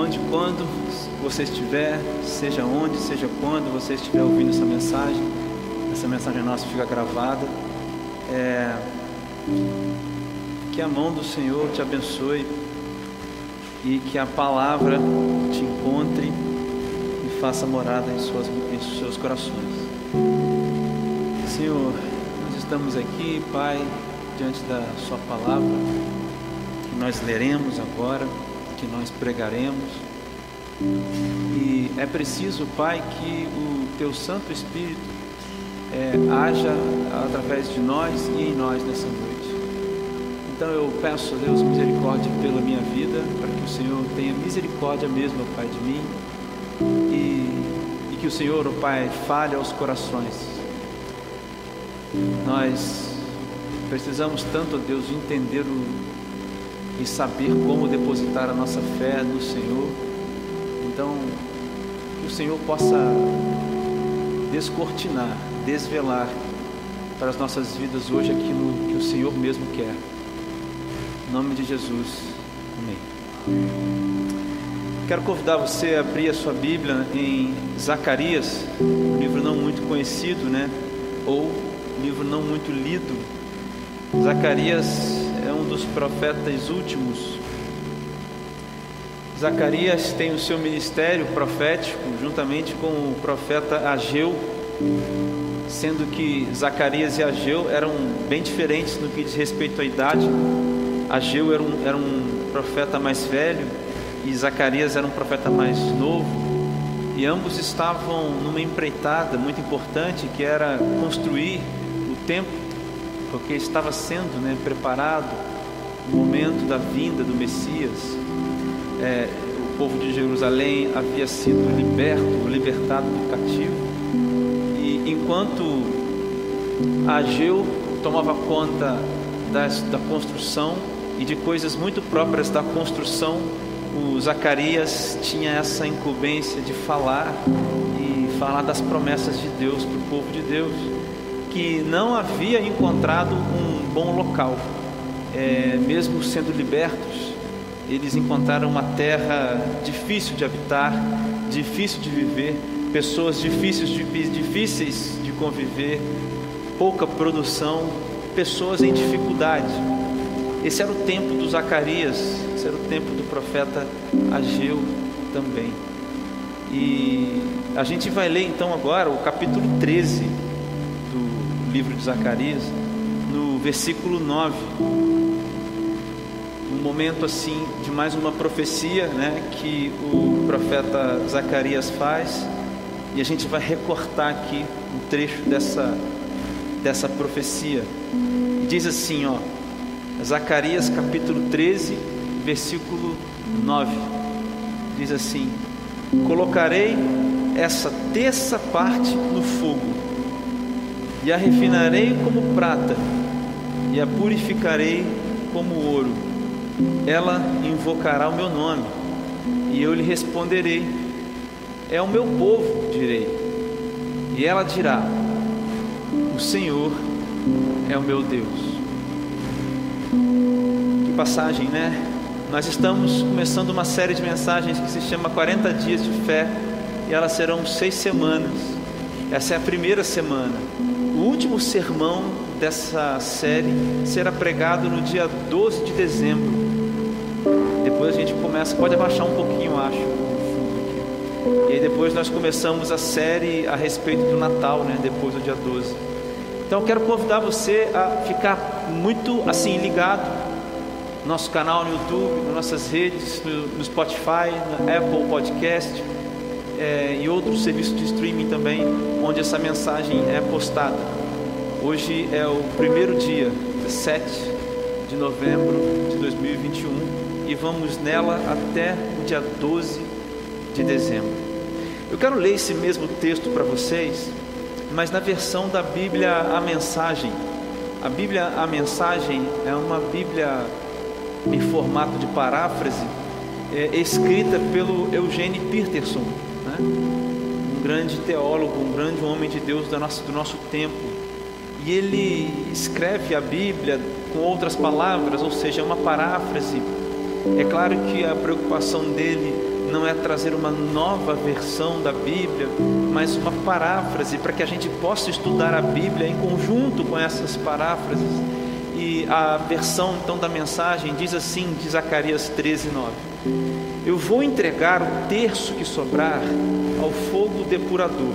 onde, quando você estiver, seja onde, seja quando você estiver ouvindo essa mensagem, essa mensagem nossa fica gravada. É, que a mão do Senhor te abençoe e que a palavra te encontre e faça morada em, suas, em seus corações. Senhor, nós estamos aqui, Pai, diante da Sua palavra, que nós leremos agora, que nós pregaremos. E é preciso, Pai, que o Teu Santo Espírito é, haja através de nós e em nós nessa noite. Então eu peço a Deus misericórdia pela minha vida, para que o Senhor tenha misericórdia mesmo, Pai, de mim, e, e que o Senhor, oh Pai, fale aos corações. Nós precisamos tanto, Deus, de entender o, e saber como depositar a nossa fé no Senhor. Então, que o Senhor possa descortinar, desvelar para as nossas vidas hoje aquilo que o Senhor mesmo quer. Em nome de Jesus. Amém. Quero convidar você a abrir a sua Bíblia em Zacarias, um livro não muito conhecido, né? Ou livro não muito lido. Zacarias um dos profetas últimos. Zacarias tem o seu ministério profético juntamente com o profeta Ageu, sendo que Zacarias e Ageu eram bem diferentes no que diz respeito à idade. Ageu era um, era um profeta mais velho e Zacarias era um profeta mais novo, e ambos estavam numa empreitada muito importante que era construir o templo, porque estava sendo né, preparado o momento da vinda do Messias. É, o povo de Jerusalém havia sido liberto, libertado do cativo, e enquanto Ageu tomava conta das, da construção e de coisas muito próprias da construção, o Zacarias tinha essa incumbência de falar e falar das promessas de Deus para o povo de Deus, que não havia encontrado um bom local, é, mesmo sendo libertos, eles encontraram uma terra difícil de habitar, difícil de viver, pessoas difíceis de, difíceis de conviver, pouca produção, pessoas em dificuldade. Esse era o tempo do Zacarias, esse era o tempo do profeta Ageu também. E a gente vai ler então agora o capítulo 13 do livro de Zacarias, no versículo 9. Um momento assim de mais uma profecia, né, que o profeta Zacarias faz, e a gente vai recortar aqui um trecho dessa dessa profecia. Diz assim, ó: Zacarias capítulo 13, versículo 9. Diz assim: Colocarei essa terça parte no fogo, e a refinarei como prata, e a purificarei como ouro. Ela invocará o meu nome, e eu lhe responderei: É o meu povo, direi. E ela dirá: O Senhor é o meu Deus passagem, né? Nós estamos começando uma série de mensagens que se chama 40 Dias de Fé e elas serão seis semanas. Essa é a primeira semana. O último sermão dessa série será pregado no dia 12 de dezembro. Depois a gente começa, pode abaixar um pouquinho, acho, E aí depois nós começamos a série a respeito do Natal, né? Depois do dia 12. Então eu quero convidar você a ficar muito assim ligado nosso canal no YouTube, nas nossas redes, no, no Spotify, na Apple Podcast é, e outros serviços de streaming também, onde essa mensagem é postada. Hoje é o primeiro dia, 7 de novembro de 2021, e vamos nela até o dia 12 de dezembro. Eu quero ler esse mesmo texto para vocês, mas na versão da Bíblia A Mensagem. A Bíblia A Mensagem é uma Bíblia em formato de paráfrase, é, escrita pelo Eugene Peterson? Um grande teólogo, um grande homem de Deus do nosso, do nosso tempo. E ele escreve a Bíblia com outras palavras, ou seja, uma paráfrase. É claro que a preocupação dele não é trazer uma nova versão da Bíblia, mas uma paráfrase para que a gente possa estudar a Bíblia em conjunto com essas paráfrases. E a versão então da mensagem diz assim, de Zacarias 13, 9: Eu vou entregar o terço que sobrar ao fogo depurador.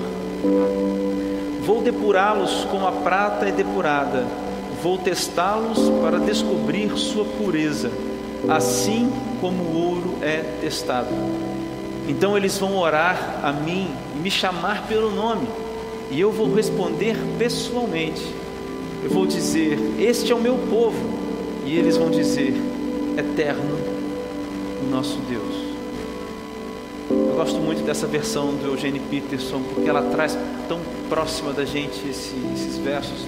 Vou depurá-los com a prata é depurada. Vou testá-los para descobrir sua pureza, assim como o ouro é testado. Então eles vão orar a mim e me chamar pelo nome, e eu vou responder pessoalmente. Eu vou dizer: Este é o meu povo, e eles vão dizer: Eterno, nosso Deus. Eu gosto muito dessa versão do Eugênio Peterson, porque ela traz tão próxima da gente esse, esses versos,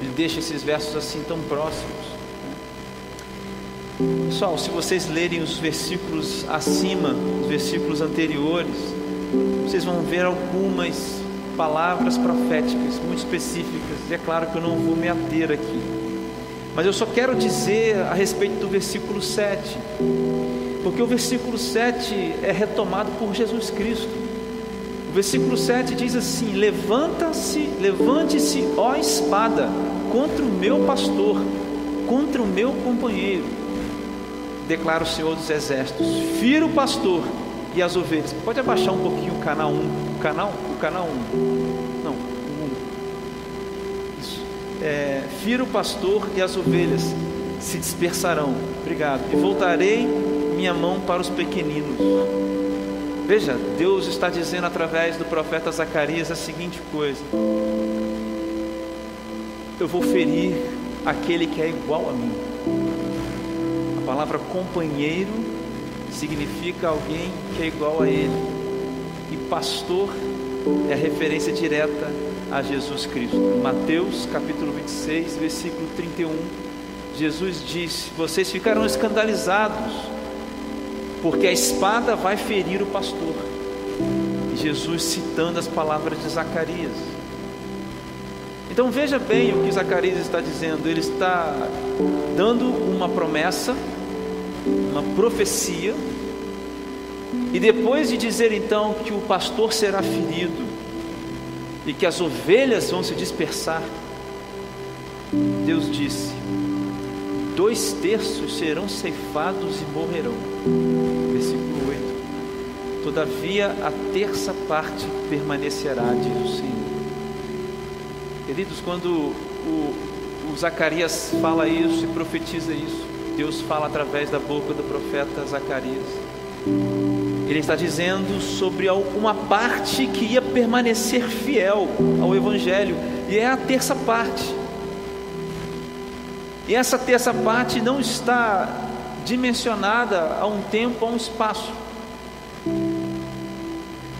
ele deixa esses versos assim tão próximos. Pessoal, se vocês lerem os versículos acima, os versículos anteriores, vocês vão ver algumas palavras proféticas muito específicas, e é claro que eu não vou me ater aqui, mas eu só quero dizer a respeito do versículo 7, porque o versículo 7 é retomado por Jesus Cristo. O versículo 7 diz assim: Levanta-se, levante-se, ó espada, contra o meu pastor, contra o meu companheiro, declara o Senhor dos Exércitos: Fira o pastor e as ovelhas. Pode abaixar um pouquinho o canal 1, o canal, o canal 1. Não, o 1. Isso. É, fira o pastor e as ovelhas se dispersarão. Obrigado. E voltarei minha mão para os pequeninos. Veja, Deus está dizendo através do profeta Zacarias a seguinte coisa: Eu vou ferir aquele que é igual a mim. A palavra companheiro significa alguém que é igual a ele, e pastor é a referência direta a Jesus Cristo. Mateus capítulo 26, versículo 31, Jesus disse: Vocês ficarão escandalizados porque a espada vai ferir o pastor. Jesus citando as palavras de Zacarias. Então veja bem o que Zacarias está dizendo. Ele está dando uma promessa, uma profecia, e depois de dizer então que o pastor será ferido e que as ovelhas vão se dispersar, Deus disse: dois terços serão ceifados e morrerão. Versículo 8. Todavia a terça parte permanecerá, diz o Senhor. Queridos, quando o, o Zacarias fala isso e profetiza isso, Deus fala através da boca do profeta Zacarias. Ele está dizendo sobre uma parte que ia permanecer fiel ao Evangelho, e é a terça parte. E essa terça parte não está dimensionada a um tempo, a um espaço.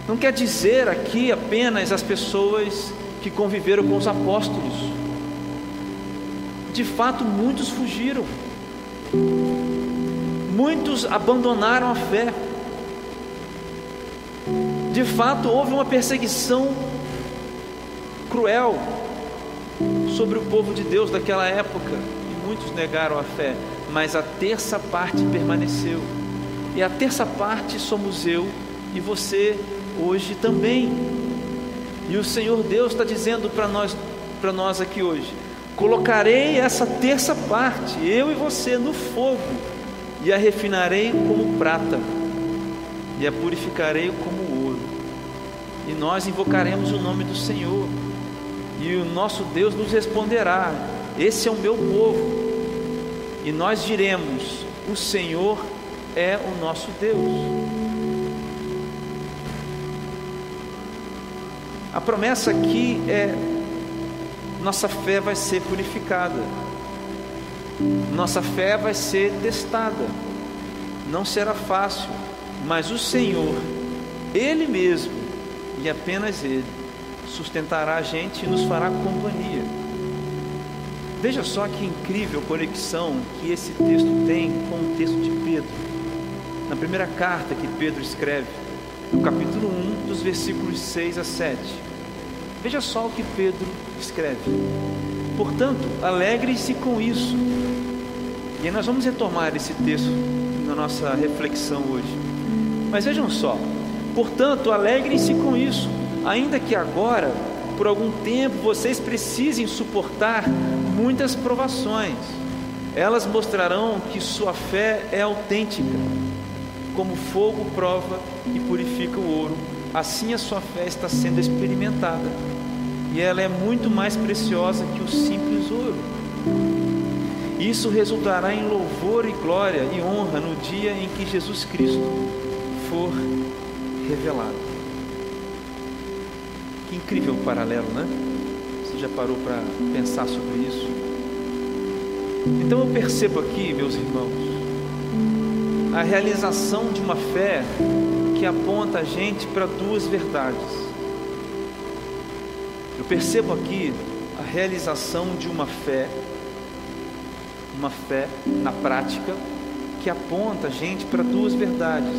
Não quer dizer aqui apenas as pessoas que conviveram com os apóstolos. De fato, muitos fugiram. Muitos abandonaram a fé. De fato, houve uma perseguição cruel sobre o povo de Deus daquela época muitos negaram a fé, mas a terça parte permaneceu. E a terça parte somos eu e você hoje também. E o Senhor Deus está dizendo para nós, para nós aqui hoje: colocarei essa terça parte, eu e você, no fogo, e a refinarei como prata, e a purificarei como ouro. E nós invocaremos o nome do Senhor, e o nosso Deus nos responderá: Esse é o meu povo e nós diremos: O Senhor é o nosso Deus. A promessa aqui é: nossa fé vai ser purificada, nossa fé vai ser testada, não será fácil, mas o Senhor, Ele mesmo e apenas Ele, sustentará a gente e nos fará companhia. Veja só que incrível conexão que esse texto tem com o texto de Pedro. Na primeira carta que Pedro escreve, no capítulo 1, dos versículos 6 a 7. Veja só o que Pedro escreve. Portanto, alegre-se com isso. E nós vamos retomar esse texto na nossa reflexão hoje. Mas vejam só, portanto, alegrem-se com isso, ainda que agora, por algum tempo, vocês precisem suportar muitas provações. Elas mostrarão que sua fé é autêntica. Como fogo prova e purifica o ouro, assim a sua fé está sendo experimentada. E ela é muito mais preciosa que o simples ouro. Isso resultará em louvor e glória e honra no dia em que Jesus Cristo for revelado. Que incrível paralelo, né? Você já parou para pensar sobre isso? Então eu percebo aqui, meus irmãos, a realização de uma fé que aponta a gente para duas verdades. Eu percebo aqui a realização de uma fé, uma fé na prática, que aponta a gente para duas verdades.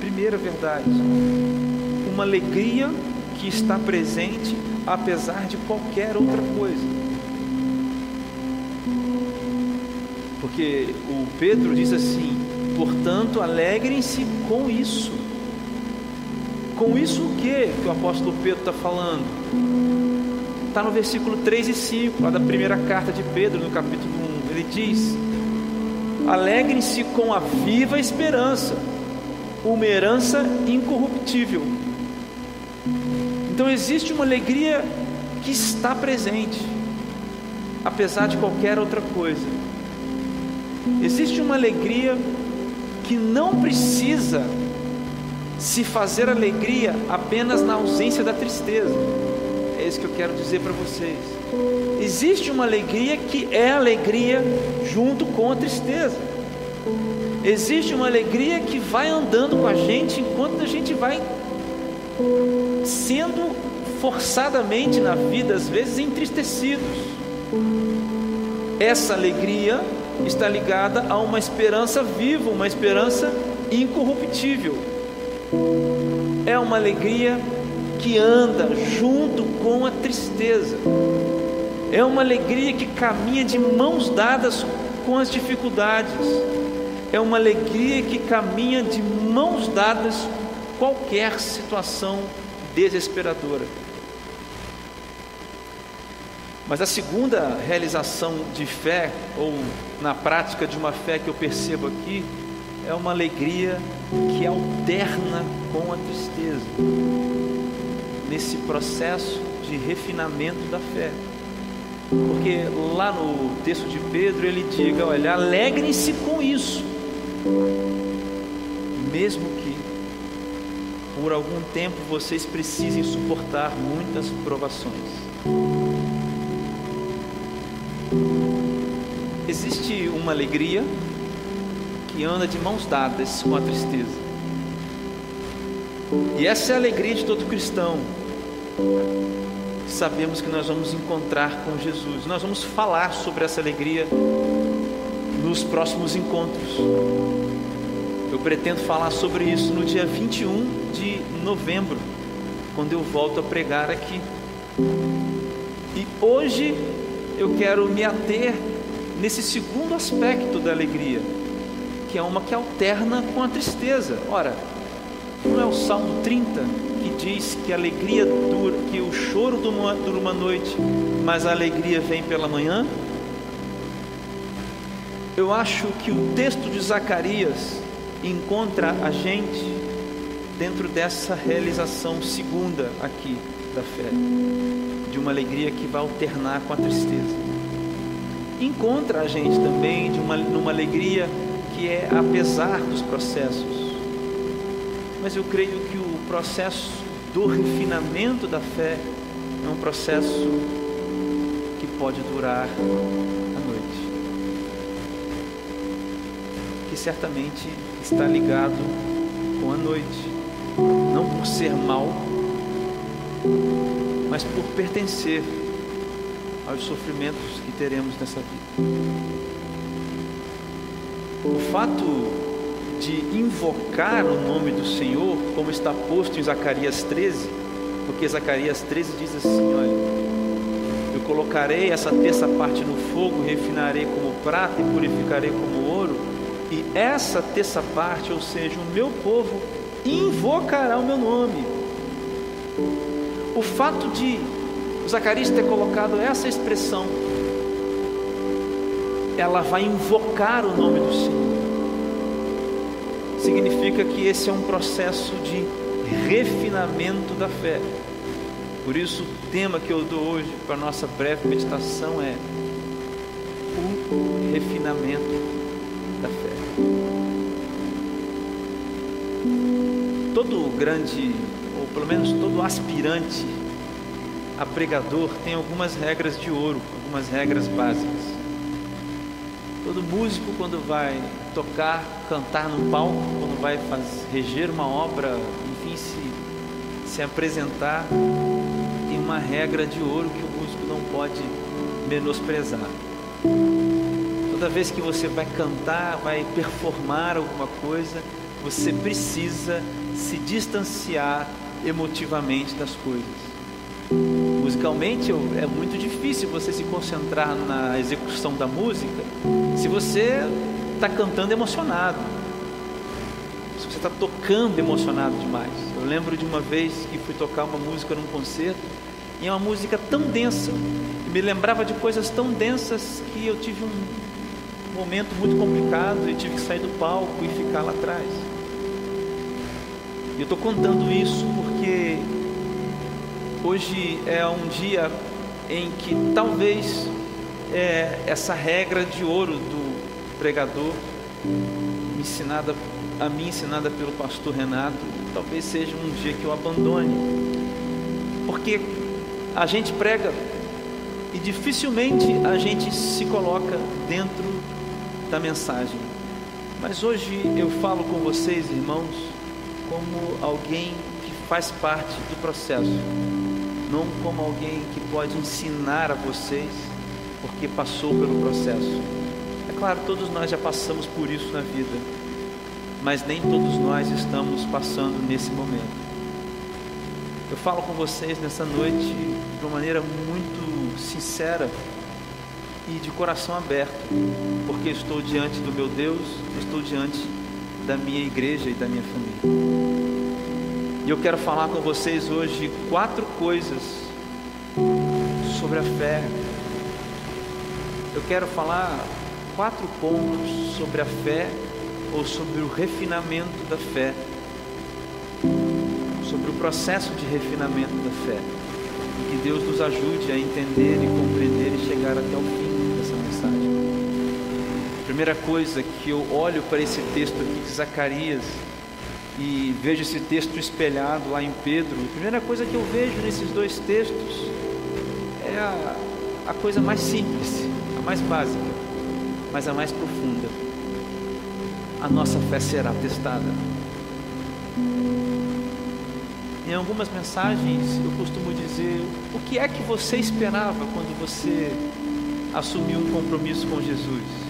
Primeira verdade, uma alegria que está presente apesar de qualquer outra coisa. Porque o Pedro diz assim: portanto, alegrem-se com isso. Com isso o que que o apóstolo Pedro está falando? Está no versículo 3 e 5, lá da primeira carta de Pedro, no capítulo 1. Ele diz: Alegrem-se com a viva esperança, uma herança incorruptível. Então existe uma alegria que está presente, apesar de qualquer outra coisa. Existe uma alegria que não precisa se fazer alegria apenas na ausência da tristeza. É isso que eu quero dizer para vocês. Existe uma alegria que é alegria junto com a tristeza. Existe uma alegria que vai andando com a gente enquanto a gente vai sendo forçadamente na vida, às vezes entristecidos. Essa alegria está ligada a uma esperança viva, uma esperança incorruptível. É uma alegria que anda junto com a tristeza. É uma alegria que caminha de mãos dadas com as dificuldades. É uma alegria que caminha de mãos dadas qualquer situação desesperadora. Mas a segunda realização de fé, ou na prática de uma fé que eu percebo aqui, é uma alegria que alterna com a tristeza, nesse processo de refinamento da fé. Porque lá no texto de Pedro ele diga: olha, alegrem-se com isso, mesmo por algum tempo vocês precisem suportar muitas provações. Existe uma alegria que anda de mãos dadas com a tristeza. E essa é a alegria de todo cristão. Sabemos que nós vamos encontrar com Jesus. Nós vamos falar sobre essa alegria nos próximos encontros. Eu pretendo falar sobre isso no dia 21 de novembro, quando eu volto a pregar aqui. E hoje eu quero me ater nesse segundo aspecto da alegria, que é uma que alterna com a tristeza. Ora, não é o Salmo 30 que diz que a alegria dura, que o choro dura uma noite, mas a alegria vem pela manhã? Eu acho que o texto de Zacarias encontra a gente dentro dessa realização segunda aqui da fé de uma alegria que vai alternar com a tristeza. Encontra a gente também de uma, numa alegria que é apesar dos processos. Mas eu creio que o processo do refinamento da fé é um processo que pode durar Que certamente está ligado com a noite. Não por ser mal, mas por pertencer aos sofrimentos que teremos nessa vida. O fato de invocar o nome do Senhor, como está posto em Zacarias 13, porque Zacarias 13 diz assim: Olha, eu colocarei essa terça parte no fogo, refinarei como prata e purificarei como ouro, e essa terça parte, ou seja, o meu povo, invocará o meu nome. O fato de Zacarias ter colocado essa expressão, ela vai invocar o nome do Senhor. Significa que esse é um processo de refinamento da fé. Por isso, o tema que eu dou hoje para a nossa breve meditação é o refinamento da fé. Todo grande, ou pelo menos todo aspirante a pregador tem algumas regras de ouro, algumas regras básicas. Todo músico, quando vai tocar, cantar no palco, quando vai fazer, reger uma obra, enfim, se, se apresentar, tem uma regra de ouro que o músico não pode menosprezar. Toda vez que você vai cantar, vai performar alguma coisa, você precisa se distanciar emotivamente das coisas musicalmente é muito difícil você se concentrar na execução da música se você está cantando emocionado, se você está tocando emocionado demais. Eu lembro de uma vez que fui tocar uma música num concerto e é uma música tão densa, me lembrava de coisas tão densas que eu tive um momento muito complicado e tive que sair do palco e ficar lá atrás. E eu estou contando isso porque Hoje é um dia em que talvez é, essa regra de ouro do pregador, ensinada a mim, ensinada pelo pastor Renato, talvez seja um dia que eu abandone, porque a gente prega e dificilmente a gente se coloca dentro da mensagem. Mas hoje eu falo com vocês, irmãos, como alguém que faz parte do processo não como alguém que pode ensinar a vocês, porque passou pelo processo. É claro, todos nós já passamos por isso na vida, mas nem todos nós estamos passando nesse momento. Eu falo com vocês nessa noite de uma maneira muito sincera e de coração aberto, porque estou diante do meu Deus, estou diante da minha igreja e da minha família. E eu quero falar com vocês hoje quatro coisas sobre a fé. Eu quero falar quatro pontos sobre a fé ou sobre o refinamento da fé. Sobre o processo de refinamento da fé. Que Deus nos ajude a entender e compreender e chegar até o fim. Primeira coisa que eu olho para esse texto aqui de Zacarias e vejo esse texto espelhado lá em Pedro, a primeira coisa que eu vejo nesses dois textos é a, a coisa mais simples, a mais básica, mas a mais profunda. A nossa fé será testada. Em algumas mensagens eu costumo dizer: o que é que você esperava quando você assumiu um compromisso com Jesus?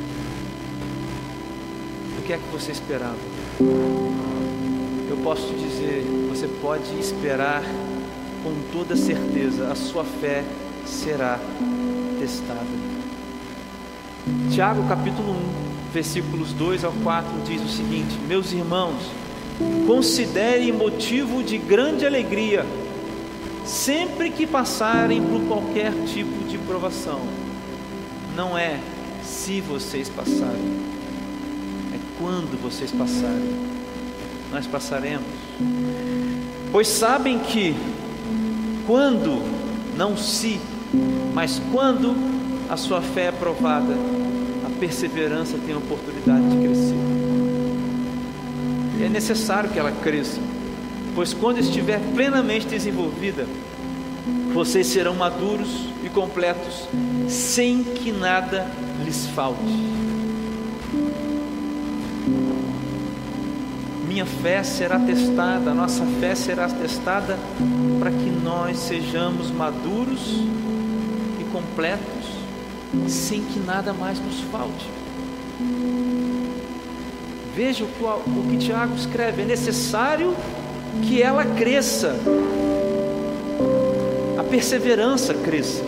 Que é que você esperava? eu posso te dizer, você pode esperar com toda certeza, a sua fé será testada. Tiago capítulo 1, versículos 2 ao 4 diz o seguinte: Meus irmãos, considerem motivo de grande alegria sempre que passarem por qualquer tipo de provação. Não é se vocês passarem, quando vocês passarem nós passaremos. Pois sabem que quando, não se, mas quando a sua fé é provada, a perseverança tem a oportunidade de crescer. E é necessário que ela cresça, pois quando estiver plenamente desenvolvida, vocês serão maduros e completos, sem que nada lhes falte. Minha fé será testada, a nossa fé será testada para que nós sejamos maduros e completos, sem que nada mais nos falte. Veja o, o que Tiago escreve: é necessário que ela cresça, a perseverança cresça,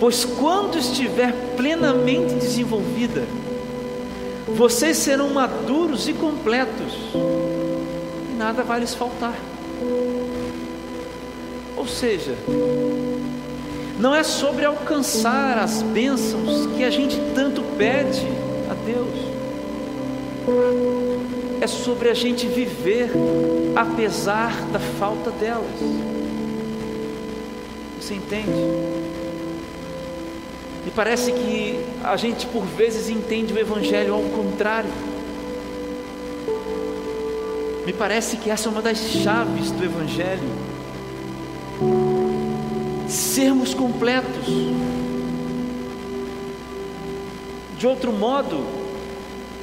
pois quando estiver plenamente desenvolvida, vocês serão maduros e completos, e nada vai lhes faltar. Ou seja, não é sobre alcançar as bênçãos que a gente tanto pede a Deus, é sobre a gente viver apesar da falta delas. Você entende? Parece que a gente por vezes entende o Evangelho ao contrário. Me parece que essa é uma das chaves do Evangelho. Sermos completos. De outro modo,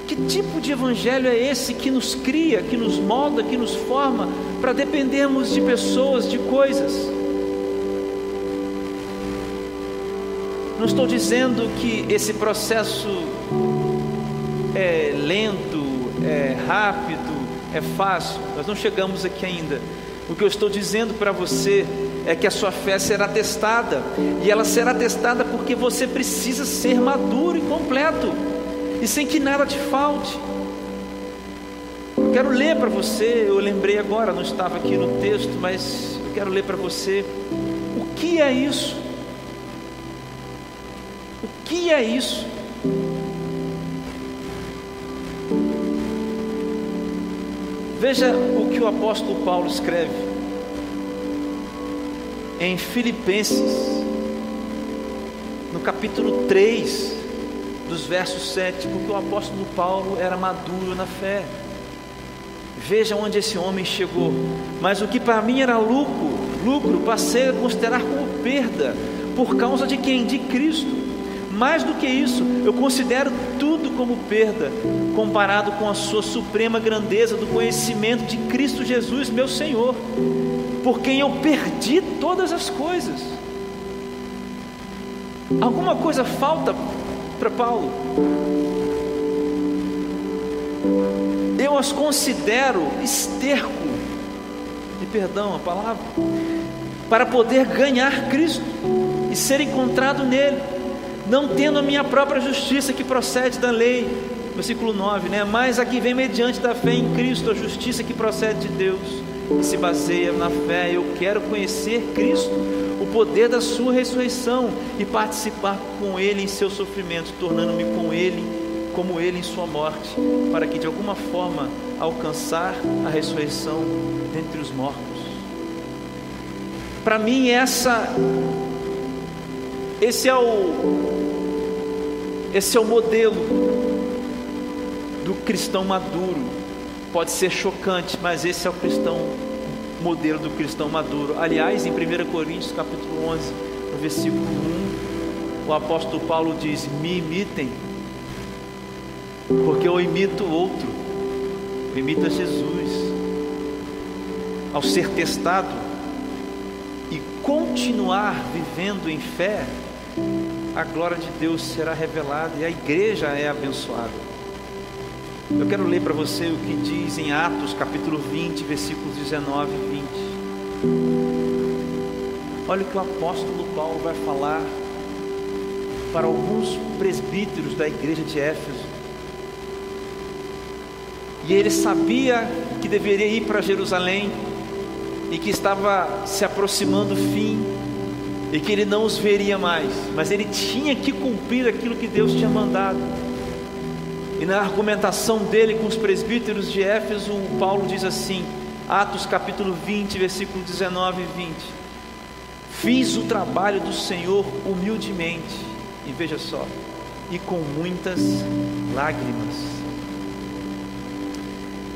que tipo de evangelho é esse que nos cria, que nos molda, que nos forma para dependermos de pessoas, de coisas? Não estou dizendo que esse processo é lento, é rápido, é fácil, nós não chegamos aqui ainda. O que eu estou dizendo para você é que a sua fé será testada, e ela será testada porque você precisa ser maduro e completo, e sem que nada te falte. Eu quero ler para você, eu lembrei agora, não estava aqui no texto, mas eu quero ler para você o que é isso. Que é isso? Veja o que o apóstolo Paulo escreve em Filipenses, no capítulo 3, dos versos 7, porque o apóstolo Paulo era maduro na fé. Veja onde esse homem chegou. Mas o que para mim era lucro, lucro, passei a considerar como perda, por causa de quem? De Cristo. Mais do que isso, eu considero tudo como perda, comparado com a sua suprema grandeza do conhecimento de Cristo Jesus, meu Senhor, por quem eu perdi todas as coisas. Alguma coisa falta para Paulo? Eu as considero esterco, e perdão a palavra, para poder ganhar Cristo e ser encontrado nele não tendo a minha própria justiça que procede da lei, versículo 9, né? Mas aqui vem mediante da fé em Cristo, a justiça que procede de Deus e se baseia na fé. Eu quero conhecer Cristo, o poder da Sua ressurreição e participar com Ele em seus sofrimentos, tornando-me com Ele, como Ele em Sua morte, para que de alguma forma alcançar a ressurreição dentre os mortos. Para mim, essa esse é o esse é o modelo do cristão maduro. Pode ser chocante, mas esse é o cristão modelo do cristão maduro. Aliás, em 1 Coríntios, capítulo 11, no versículo 1, o apóstolo Paulo diz: "Me imitem, porque eu imito outro. Eu imito a Jesus. Ao ser testado e continuar vivendo em fé, a glória de Deus será revelada e a igreja é abençoada. Eu quero ler para você o que diz em Atos, capítulo 20, versículos 19 e 20. Olha o que o apóstolo Paulo vai falar para alguns presbíteros da igreja de Éfeso. E ele sabia que deveria ir para Jerusalém e que estava se aproximando o fim e que ele não os veria mais, mas ele tinha que cumprir aquilo que Deus tinha mandado. E na argumentação dele com os presbíteros de Éfeso, Paulo diz assim, Atos capítulo 20, versículo 19 e 20: Fiz o trabalho do Senhor humildemente, e veja só, e com muitas lágrimas.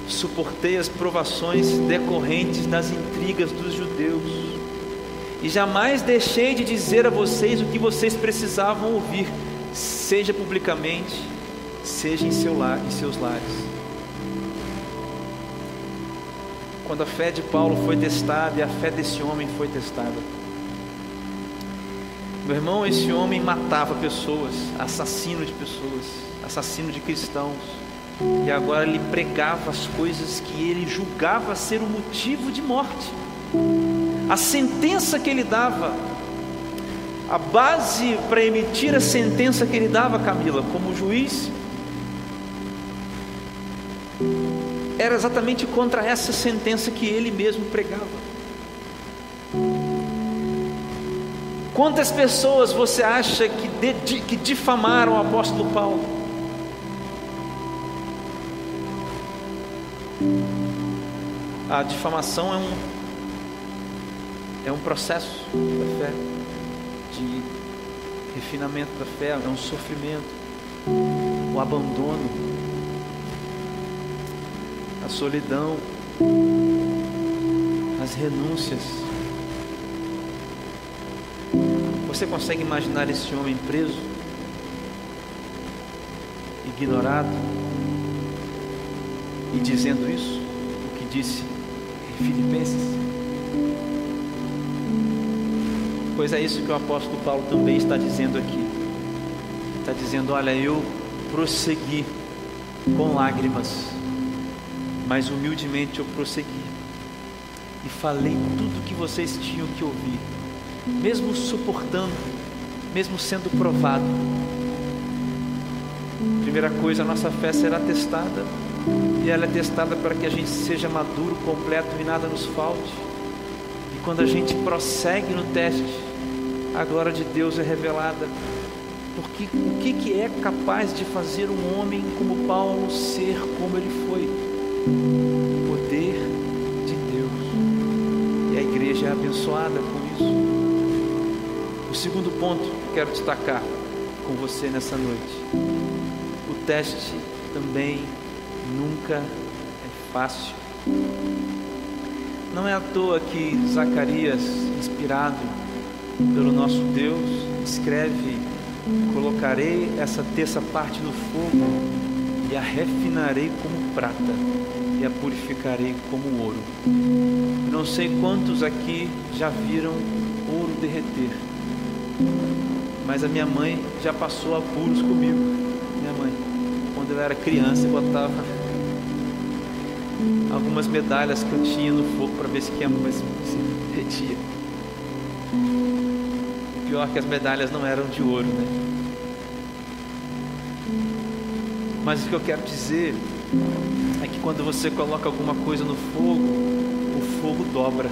Suportei as provações decorrentes das intrigas dos judeus e jamais deixei de dizer a vocês o que vocês precisavam ouvir, seja publicamente, seja em, seu lar, em seus lares. Quando a fé de Paulo foi testada e a fé desse homem foi testada. Meu irmão, esse homem matava pessoas, assassino de pessoas, assassino de cristãos. E agora ele pregava as coisas que ele julgava ser o motivo de morte a sentença que ele dava, a base para emitir a sentença que ele dava, Camila, como juiz, era exatamente contra essa sentença que ele mesmo pregava. Quantas pessoas você acha que, de, que difamaram o apóstolo Paulo? A difamação é um, é um processo da fé, de refinamento da fé, é um sofrimento, o abandono, a solidão, as renúncias. Você consegue imaginar esse homem preso, ignorado e dizendo isso? O que disse em Filipenses? Pois é isso que o apóstolo Paulo também está dizendo aqui. Está dizendo: Olha, eu prossegui com lágrimas, mas humildemente eu prossegui e falei tudo que vocês tinham que ouvir mesmo suportando, mesmo sendo provado. Primeira coisa, a nossa fé será testada, e ela é testada para que a gente seja maduro, completo e nada nos falte. E quando a gente prossegue no teste, a glória de Deus é revelada. Porque o que, que é capaz de fazer um homem como Paulo ser como ele foi? O poder de Deus. E a igreja é abençoada por isso. O segundo ponto que quero destacar com você nessa noite: o teste também nunca é fácil. Não é à toa que Zacarias, inspirado pelo nosso Deus, escreve: Colocarei essa terça parte no fogo e a refinarei como prata e a purificarei como ouro. Não sei quantos aqui já viram ouro derreter mas a minha mãe já passou apuros comigo. Minha mãe, quando eu era criança, botava algumas medalhas que eu tinha no fogo para ver se queimava, se, se derretia. Pior que as medalhas não eram de ouro, né? Mas o que eu quero dizer é que quando você coloca alguma coisa no fogo, o fogo dobra.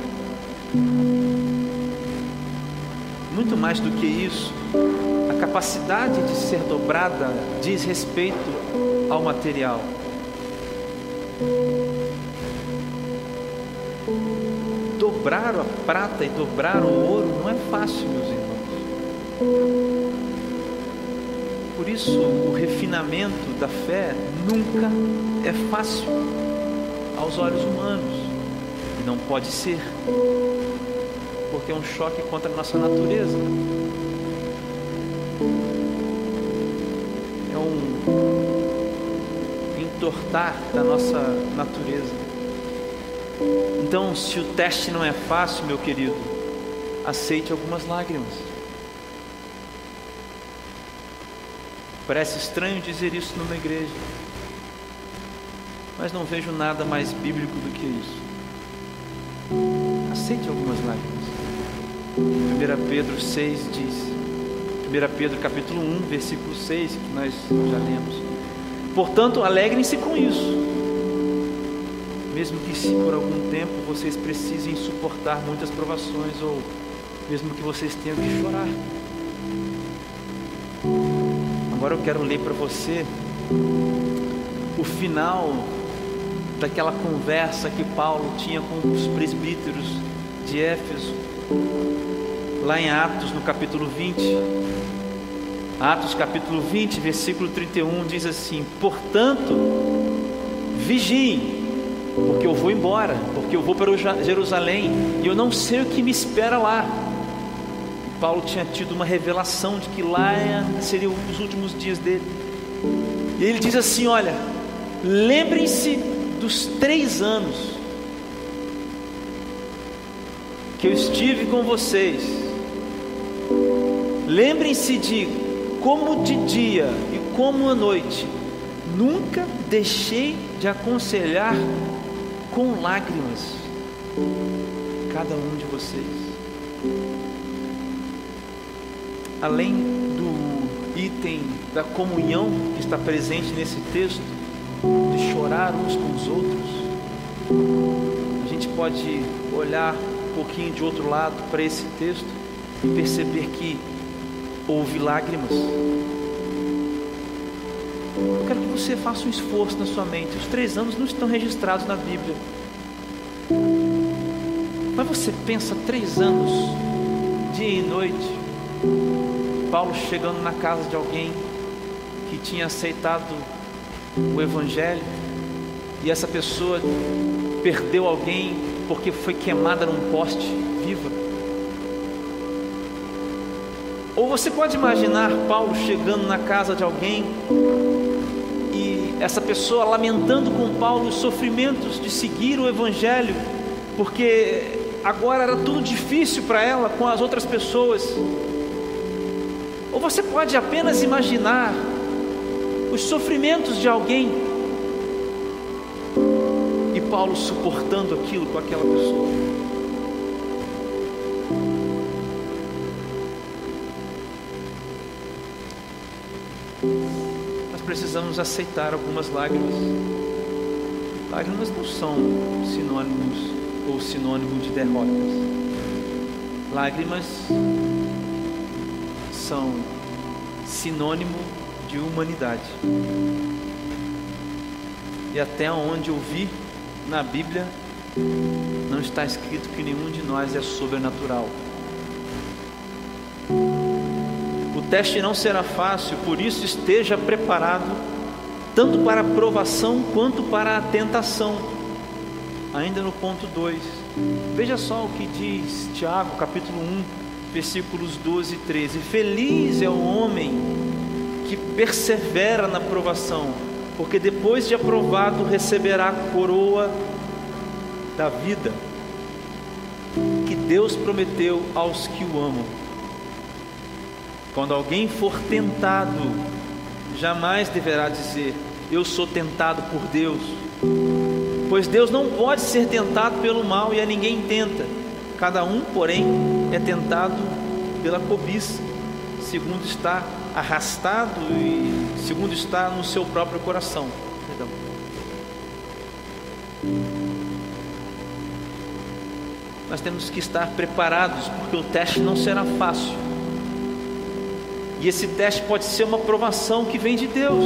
Muito mais do que isso, a capacidade de ser dobrada diz respeito ao material. Dobrar a prata e dobrar o ouro não é fácil, meus irmãos. Por isso, o refinamento da fé nunca é fácil aos olhos humanos e não pode ser porque é um choque contra a nossa natureza. É um entortar da nossa natureza. Então, se o teste não é fácil, meu querido, aceite algumas lágrimas. Parece estranho dizer isso numa igreja, mas não vejo nada mais bíblico do que isso. Aceite algumas lágrimas. 1 Pedro 6 diz, 1 Pedro capítulo 1, versículo 6, que nós já lemos. Portanto, alegrem-se com isso, mesmo que se por algum tempo vocês precisem suportar muitas provações, ou mesmo que vocês tenham que chorar. Agora eu quero ler para você o final daquela conversa que Paulo tinha com os presbíteros de Éfeso lá em Atos, no capítulo 20. Atos, capítulo 20, versículo 31, diz assim: Portanto, vigiem, porque eu vou embora, porque eu vou para Jerusalém e eu não sei o que me espera lá. Paulo tinha tido uma revelação de que lá seriam os últimos dias dele. E ele diz assim: Olha, lembrem-se dos três anos que eu estive com vocês Lembrem-se de como de dia e como à noite, nunca deixei de aconselhar com lágrimas cada um de vocês. Além do item da comunhão que está presente nesse texto, de chorar uns com os outros, a gente pode olhar um pouquinho de outro lado para esse texto e perceber que houve lágrimas. Eu quero que você faça um esforço na sua mente. Os três anos não estão registrados na Bíblia. Mas você pensa três anos, dia e noite, Paulo chegando na casa de alguém que tinha aceitado o Evangelho e essa pessoa perdeu alguém porque foi queimada num poste viva. Ou você pode imaginar Paulo chegando na casa de alguém e essa pessoa lamentando com Paulo os sofrimentos de seguir o Evangelho, porque agora era tudo difícil para ela com as outras pessoas. Ou você pode apenas imaginar os sofrimentos de alguém e Paulo suportando aquilo com aquela pessoa. Nós precisamos aceitar algumas lágrimas. Lágrimas não são sinônimos ou sinônimo de derrotas. Lágrimas são sinônimo de humanidade. E até onde eu vi na Bíblia, não está escrito que nenhum de nós é sobrenatural. O teste não será fácil, por isso esteja preparado, tanto para a provação quanto para a tentação. Ainda no ponto 2, veja só o que diz Tiago, capítulo 1, versículos 12 e 13: Feliz é o homem que persevera na provação, porque depois de aprovado receberá a coroa da vida que Deus prometeu aos que o amam. Quando alguém for tentado, jamais deverá dizer: Eu sou tentado por Deus, pois Deus não pode ser tentado pelo mal e a ninguém tenta. Cada um, porém, é tentado pela cobiça, segundo está arrastado e segundo está no seu próprio coração. Perdão. Nós temos que estar preparados, porque o teste não será fácil. E esse teste pode ser uma provação que vem de Deus.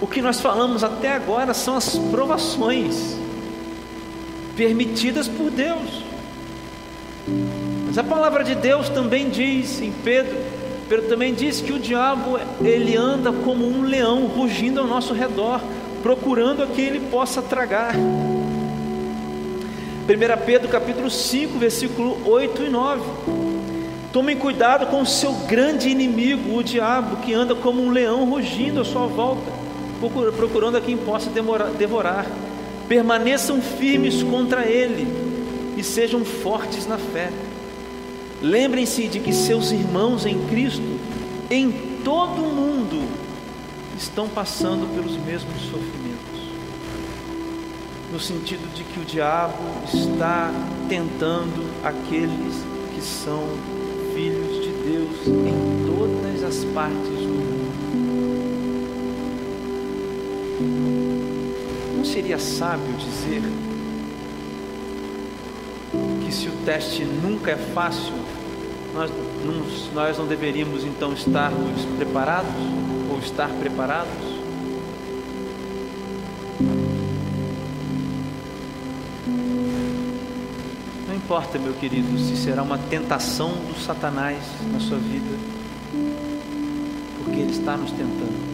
O que nós falamos até agora são as provações permitidas por Deus. Mas a palavra de Deus também diz em Pedro, Pedro também diz que o diabo ele anda como um leão rugindo ao nosso redor, procurando a quem ele possa tragar. 1 Pedro capítulo 5, versículo 8 e 9. Tomem cuidado com o seu grande inimigo, o diabo, que anda como um leão rugindo à sua volta, procurando a quem possa devorar. Permaneçam firmes contra ele e sejam fortes na fé. Lembrem-se de que seus irmãos em Cristo, em todo o mundo, estão passando pelos mesmos sofrimentos. No sentido de que o diabo está tentando aqueles que são filhos de Deus em todas as partes do mundo. Não seria sábio dizer que se o teste nunca é fácil, nós não, nós não deveríamos então estarmos preparados ou estar preparados? Não importa, meu querido, se será uma tentação do Satanás na sua vida, porque ele está nos tentando,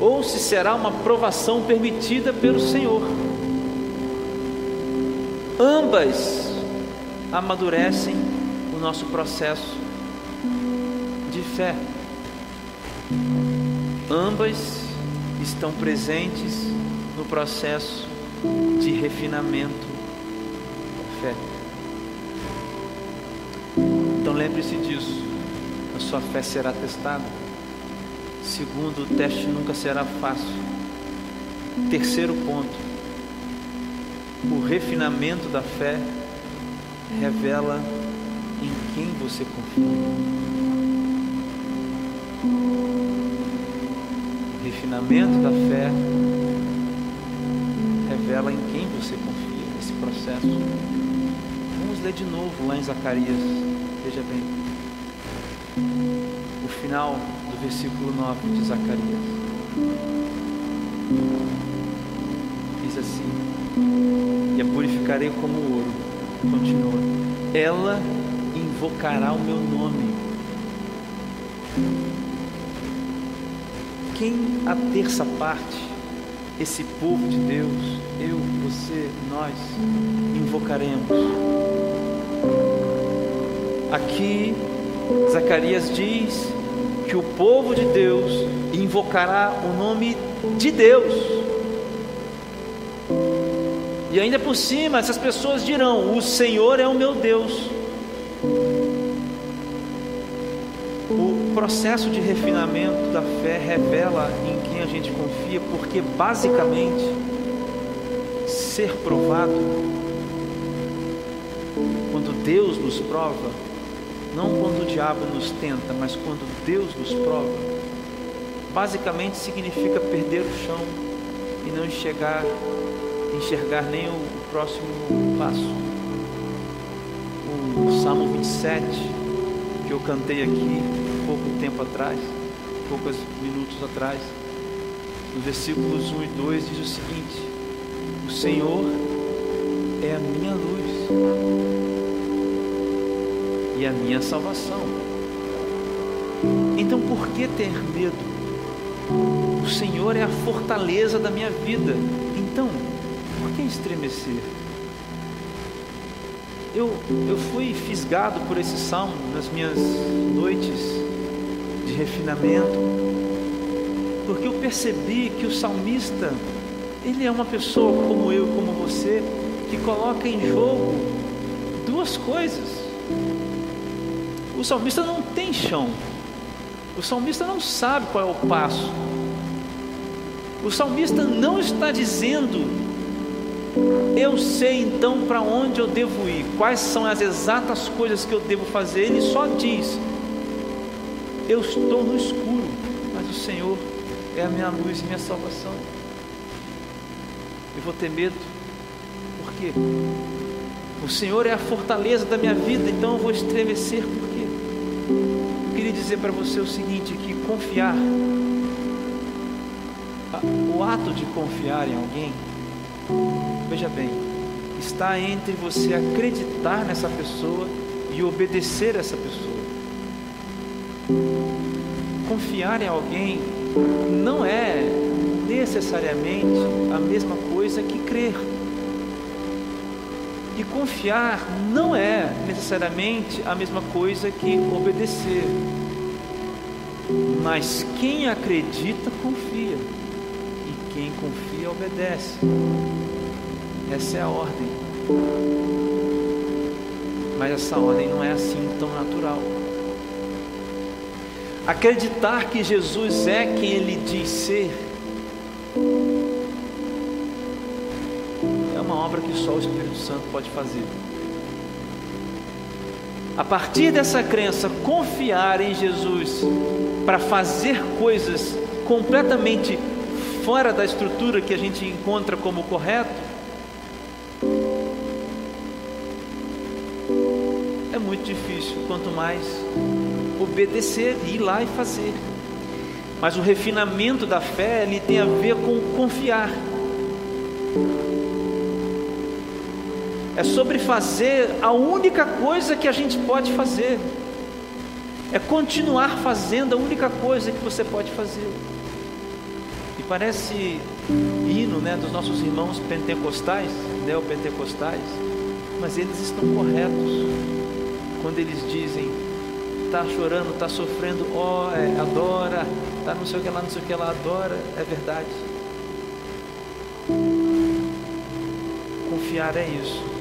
ou se será uma provação permitida pelo Senhor. Ambas amadurecem o nosso processo de fé. Ambas estão presentes no processo de refinamento da fé. Então lembre-se disso. A sua fé será testada. Segundo, o teste nunca será fácil. Terceiro ponto: o refinamento da fé revela em quem você confia. refinamento da fé revela em quem você confia nesse processo. Vamos ler de novo lá em Zacarias. Veja bem. O final versículo 9 de Zacarias. Diz assim: E a purificarei como ouro. Continua. Ela invocará o meu nome. Quem a terça parte, esse povo de Deus, eu, você, nós, invocaremos. Aqui, Zacarias diz que o povo de Deus invocará o nome de Deus. E ainda por cima, essas pessoas dirão: O Senhor é o meu Deus. processo de refinamento da fé revela em quem a gente confia, porque basicamente ser provado, quando Deus nos prova, não quando o diabo nos tenta, mas quando Deus nos prova, basicamente significa perder o chão e não enxergar, enxergar nem o próximo passo. O Salmo 27, que eu cantei aqui, pouco tempo atrás, poucos minutos atrás, no versículos 1 e 2 diz o seguinte: O Senhor é a minha luz e a minha salvação. Então por que ter medo? O Senhor é a fortaleza da minha vida. Então, por que estremecer? Eu, eu fui fisgado por esse salmo nas minhas noites refinamento, porque eu percebi que o salmista, ele é uma pessoa como eu, como você, que coloca em jogo duas coisas. O salmista não tem chão, o salmista não sabe qual é o passo. O salmista não está dizendo, eu sei então para onde eu devo ir, quais são as exatas coisas que eu devo fazer. Ele só diz: eu estou no escuro, mas o Senhor é a minha luz e minha salvação. Eu vou ter medo, por quê? O Senhor é a fortaleza da minha vida, então eu vou estremecer, por quê? Eu queria dizer para você o seguinte: que confiar, o ato de confiar em alguém, veja bem, está entre você acreditar nessa pessoa e obedecer essa pessoa. Confiar em alguém não é necessariamente a mesma coisa que crer. E confiar não é necessariamente a mesma coisa que obedecer. Mas quem acredita, confia. E quem confia, obedece. Essa é a ordem. Mas essa ordem não é assim tão natural. Acreditar que Jesus é quem Ele diz ser obra que só o Espírito Santo pode fazer. A partir dessa crença, confiar em Jesus para fazer coisas completamente fora da estrutura que a gente encontra como correto, é muito difícil, quanto mais obedecer, ir lá e fazer. Mas o refinamento da fé ele tem a ver com confiar. É sobre fazer a única coisa que a gente pode fazer. É continuar fazendo a única coisa que você pode fazer. E parece hino né, dos nossos irmãos pentecostais, neopentecostais, mas eles estão corretos quando eles dizem está chorando, está sofrendo, ó, oh, é, adora, está não sei o que lá, não sei o que lá, adora, é verdade. Confiar é isso.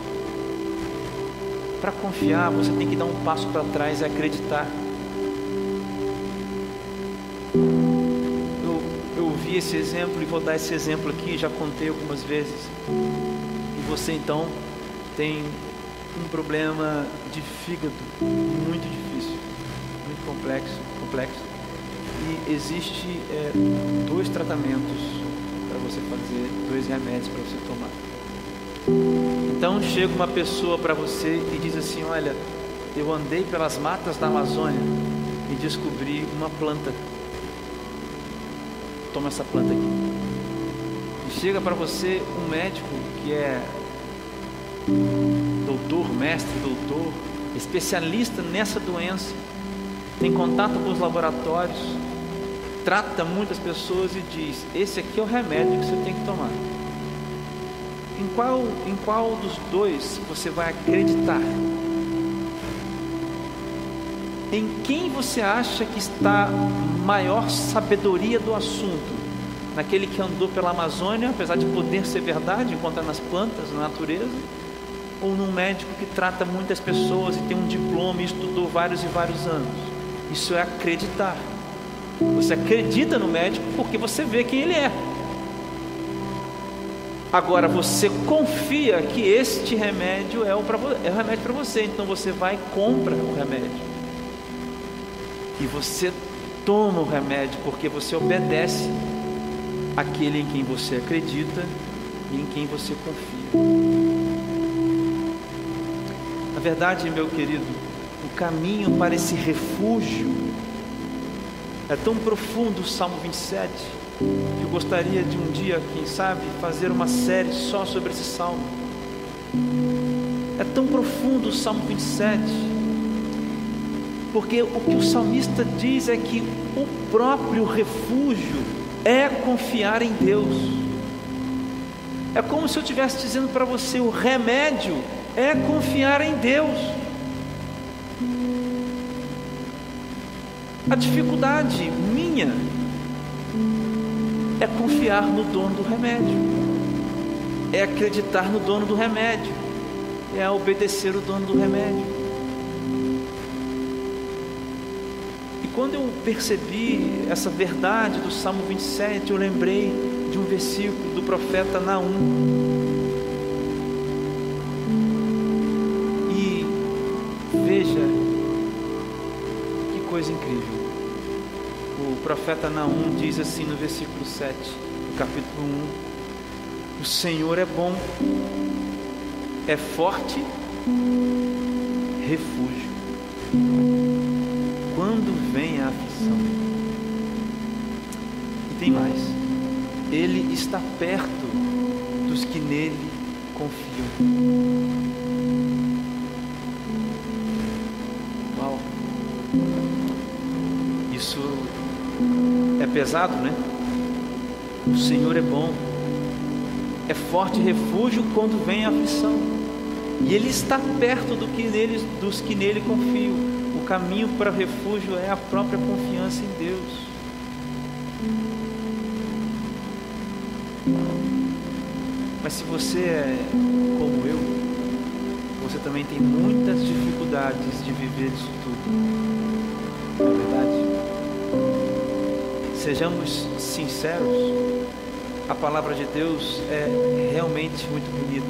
Para confiar, você tem que dar um passo para trás e acreditar. Eu, eu vi esse exemplo e vou dar esse exemplo aqui, já contei algumas vezes. E você então tem um problema de fígado muito difícil complexo, complexo. e existe é, dois tratamentos para você fazer, dois remédios para você tomar. Então chega uma pessoa para você e diz assim: Olha, eu andei pelas matas da Amazônia e descobri uma planta. Toma essa planta aqui. E chega para você um médico que é doutor, mestre, doutor, especialista nessa doença, tem contato com os laboratórios, trata muitas pessoas e diz: Esse aqui é o remédio que você tem que tomar. Em qual, em qual dos dois você vai acreditar? Em quem você acha que está maior sabedoria do assunto? Naquele que andou pela Amazônia, apesar de poder ser verdade, encontrar nas plantas, na natureza? Ou num médico que trata muitas pessoas e tem um diploma e estudou vários e vários anos? Isso é acreditar. Você acredita no médico porque você vê quem ele é. Agora você confia que este remédio é o, pra, é o remédio para você, então você vai e compra o remédio. E você toma o remédio porque você obedece aquele em quem você acredita e em quem você confia. Na verdade, meu querido, o caminho para esse refúgio é tão profundo, o Salmo 27 que eu gostaria de um dia, quem sabe, fazer uma série só sobre esse salmo. É tão profundo o Salmo 27, porque o que o salmista diz é que o próprio refúgio é confiar em Deus. É como se eu estivesse dizendo para você: o remédio é confiar em Deus. A dificuldade minha é confiar no dono do remédio, é acreditar no dono do remédio, é obedecer o dono do remédio. E quando eu percebi essa verdade do Salmo 27, eu lembrei de um versículo do profeta Naum. E veja que coisa incrível profeta Naum diz assim no versículo 7, do capítulo 1: O Senhor é bom, é forte, refúgio. Quando vem a aflição, e tem mais, Ele está perto dos que nele confiam. Pesado, né? O Senhor é bom, é forte refúgio quando vem a aflição, e Ele está perto do que nele, dos que nele confiam. O caminho para refúgio é a própria confiança em Deus. Mas se você é como eu, você também tem muitas dificuldades de viver isso tudo. Sejamos sinceros, a palavra de Deus é realmente muito bonita,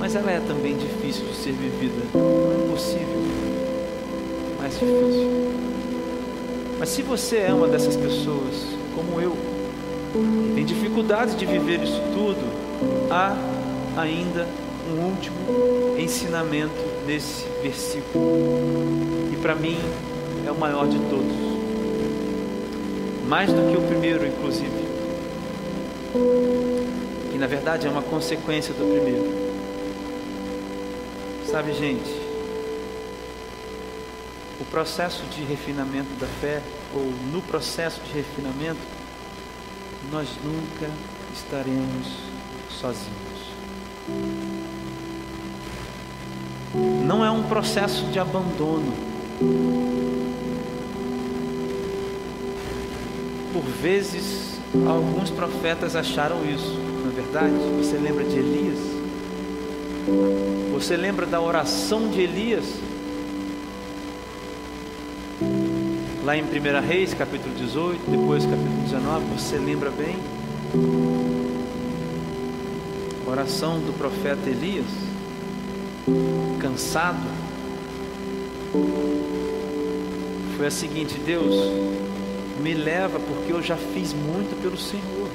mas ela é também difícil de ser vivida. Não é impossível, mas difícil. Mas se você é uma dessas pessoas, como eu, tem dificuldade de viver isso tudo, há ainda um último ensinamento nesse versículo, e para mim é o maior de todos mais do que o primeiro, inclusive. E na verdade é uma consequência do primeiro. Sabe, gente, o processo de refinamento da fé, ou no processo de refinamento, nós nunca estaremos sozinhos. Não é um processo de abandono por vezes, alguns profetas acharam isso, não é verdade? Você lembra de Elias? Você lembra da oração de Elias? Lá em 1 Reis, capítulo 18, depois capítulo 19, você lembra bem? oração do profeta Elias, cansado, foi a seguinte: Deus, me leva porque eu já fiz muito pelo Senhor.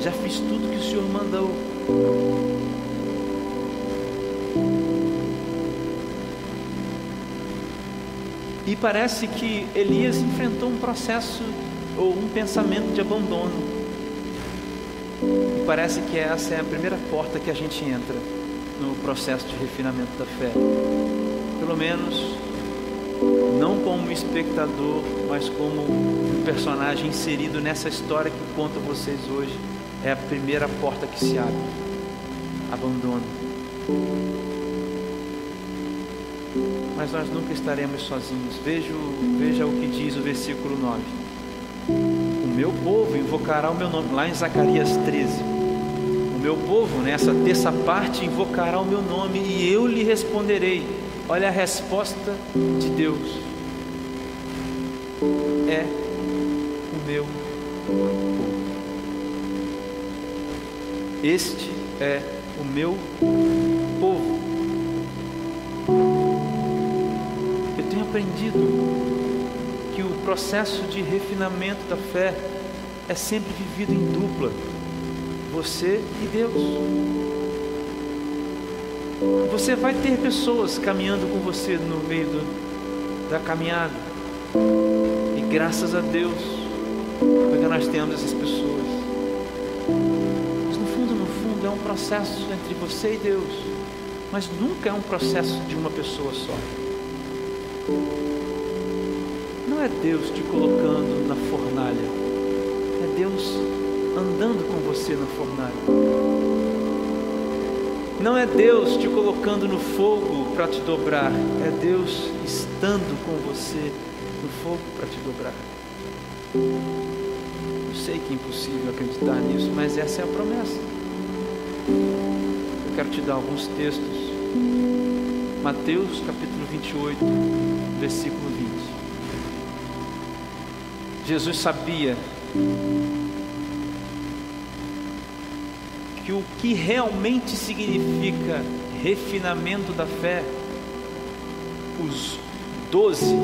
Já fiz tudo que o Senhor mandou. E parece que Elias enfrentou um processo ou um pensamento de abandono. E parece que essa é a primeira porta que a gente entra no processo de refinamento da fé. Pelo menos não como espectador, mas como um personagem inserido nessa história que conto a vocês hoje. É a primeira porta que se abre. Abandono. mas nós nunca estaremos sozinhos. Veja, veja o que diz o versículo 9. O meu povo invocará o meu nome, lá em Zacarias 13. O meu povo, nessa terça parte, invocará o meu nome e eu lhe responderei. Olha a resposta de Deus. Meu povo. Este é o meu povo. aprendido que o processo de refinamento da fé é sempre vivido em dupla, você e Deus. Você vai ter pessoas caminhando com você no meio do, da caminhada, e graças a Deus, nós temos essas pessoas. Mas no fundo, no fundo, é um processo entre você e Deus, mas nunca é um processo de uma pessoa só. Não é Deus te colocando na fornalha, é Deus andando com você na fornalha. Não é Deus te colocando no fogo para te dobrar, é Deus estando com você no fogo para te dobrar. Sei que é impossível acreditar nisso, mas essa é a promessa. Eu quero te dar alguns textos. Mateus capítulo 28, versículo 20. Jesus sabia que o que realmente significa refinamento da fé, os doze,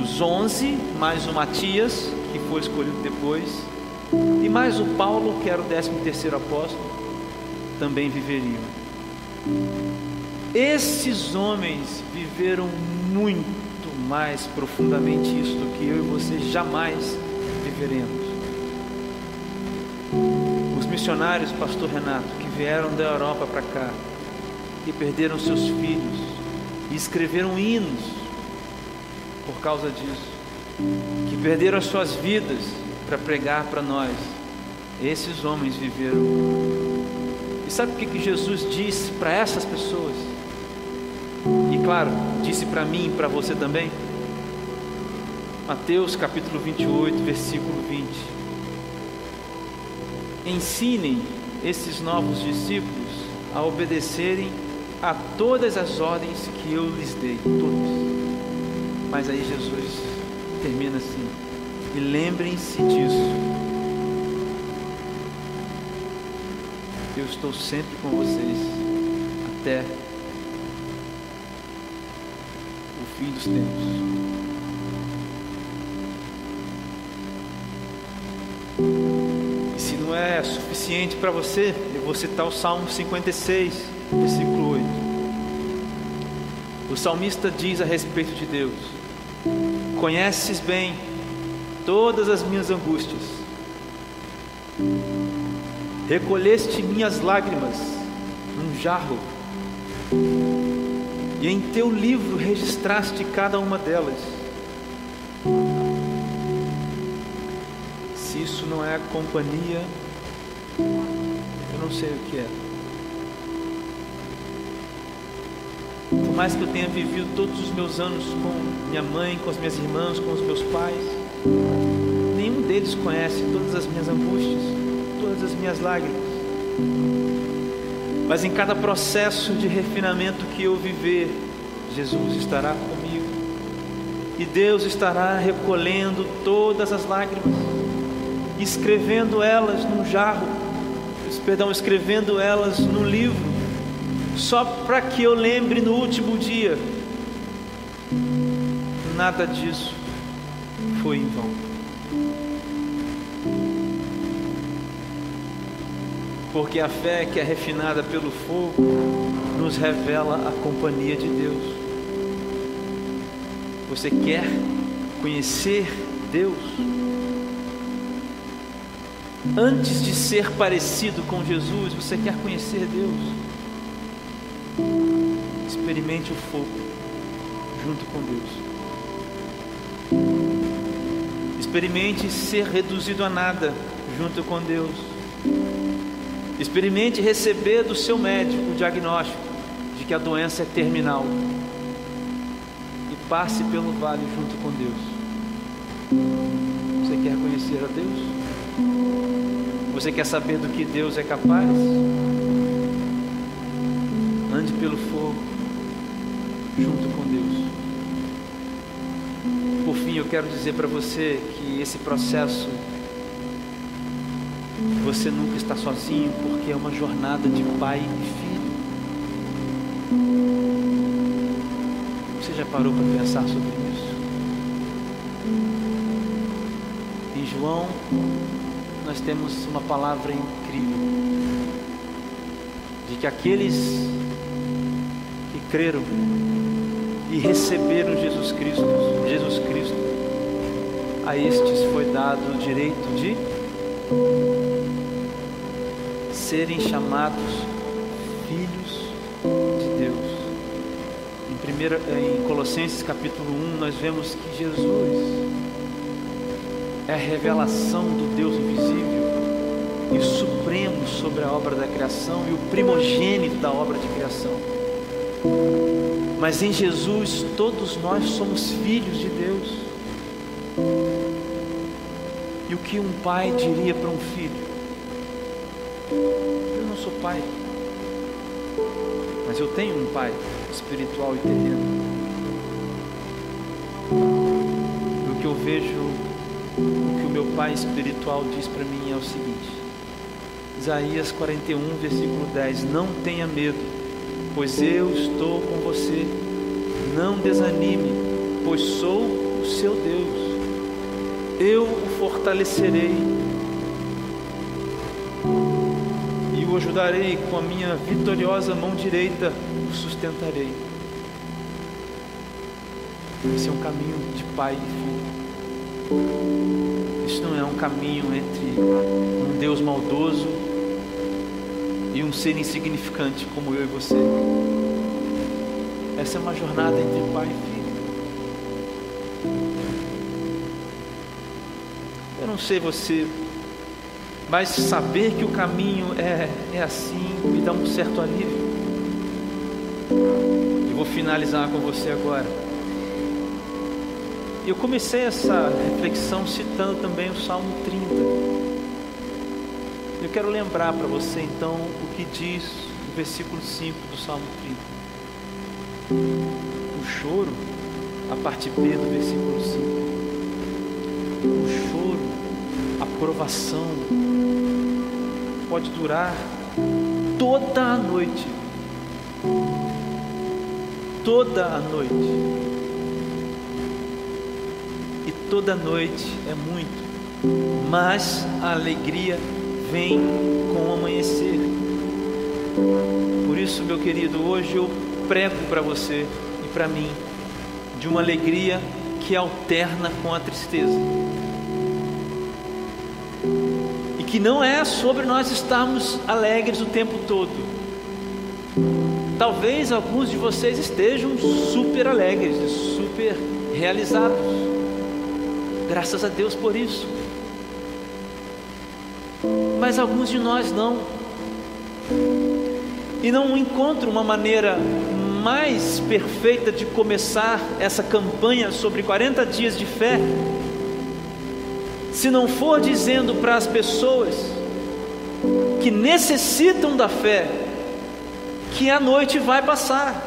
os onze, mais o Matias, que foi escolhido depois, e mais o Paulo, que era o décimo terceiro apóstolo, também viveriam. Esses homens viveram muito mais profundamente isso do que eu e você jamais viveremos. Os missionários, Pastor Renato, que vieram da Europa para cá e perderam seus filhos e escreveram hinos por causa disso, que perderam as suas vidas para pregar para nós. Esses homens viveram. E sabe o que, que Jesus disse para essas pessoas? E claro, disse para mim e para você também. Mateus capítulo 28, versículo 20. Ensinem esses novos discípulos a obedecerem a todas as ordens que eu lhes dei, todas. Mas aí Jesus termina assim: e lembrem-se disso. Eu estou sempre com vocês até fim dos tempos. E se não é suficiente para você, eu vou citar o Salmo 56, versículo 8. O salmista diz a respeito de Deus: Conheces bem todas as minhas angústias, recolheste minhas lágrimas num jarro e em teu livro registraste cada uma delas. Se isso não é companhia, eu não sei o que é. Mais que eu tenha vivido todos os meus anos com minha mãe, com as minhas irmãs, com os meus pais, nenhum deles conhece todas as minhas angústias, todas as minhas lágrimas. Mas em cada processo de refinamento que eu viver, Jesus estará comigo. E Deus estará recolhendo todas as lágrimas, escrevendo elas num jarro, perdão, escrevendo elas no livro, só para que eu lembre no último dia nada disso foi em vão. Porque a fé que é refinada pelo fogo nos revela a companhia de Deus. Você quer conhecer Deus? Antes de ser parecido com Jesus, você quer conhecer Deus? Experimente o fogo junto com Deus. Experimente ser reduzido a nada junto com Deus. Experimente receber do seu médico o diagnóstico de que a doença é terminal. E passe pelo vale junto com Deus. Você quer conhecer a Deus? Você quer saber do que Deus é capaz? Pelo fogo junto com Deus. Por fim, eu quero dizer para você que esse processo você nunca está sozinho, porque é uma jornada de pai e filho. Você já parou para pensar sobre isso? Em João, nós temos uma palavra incrível: de que aqueles que creram e receberam Jesus Cristo, Jesus Cristo, a estes foi dado o direito de serem chamados filhos de Deus. Em, primeira, em Colossenses capítulo 1, nós vemos que Jesus é a revelação do Deus invisível e supremo sobre a obra da criação e o primogênito da obra de criação. Mas em Jesus todos nós somos filhos de Deus. E o que um pai diria para um filho? Eu não sou pai, mas eu tenho um pai espiritual e terreno. O que eu vejo, o que o meu pai espiritual diz para mim é o seguinte: Isaías 41, versículo 10: Não tenha medo, pois eu estou com você. Não desanime, pois sou o seu Deus. Eu o fortalecerei o ajudarei, com a minha vitoriosa mão direita o sustentarei. Esse é um caminho de pai e filho. Isso não é um caminho entre um Deus maldoso e um ser insignificante como eu e você. Essa é uma jornada entre pai e filho. Eu não sei você, mas saber que o caminho é, é assim me dá um certo alívio. E vou finalizar com você agora. Eu comecei essa reflexão citando também o Salmo 30. Eu quero lembrar para você então o que diz o versículo 5 do Salmo 30. O choro, a parte B do versículo 5. O choro, a provação, pode durar toda a noite. Toda a noite. E toda noite é muito, mas a alegria vem com o amanhecer. Por isso, meu querido, hoje eu prego para você e para mim de uma alegria que alterna com a tristeza que não é sobre nós estarmos alegres o tempo todo. Talvez alguns de vocês estejam super alegres, super realizados. Graças a Deus por isso. Mas alguns de nós não. E não encontro uma maneira mais perfeita de começar essa campanha sobre 40 dias de fé se não for dizendo para as pessoas que necessitam da fé, que a noite vai passar.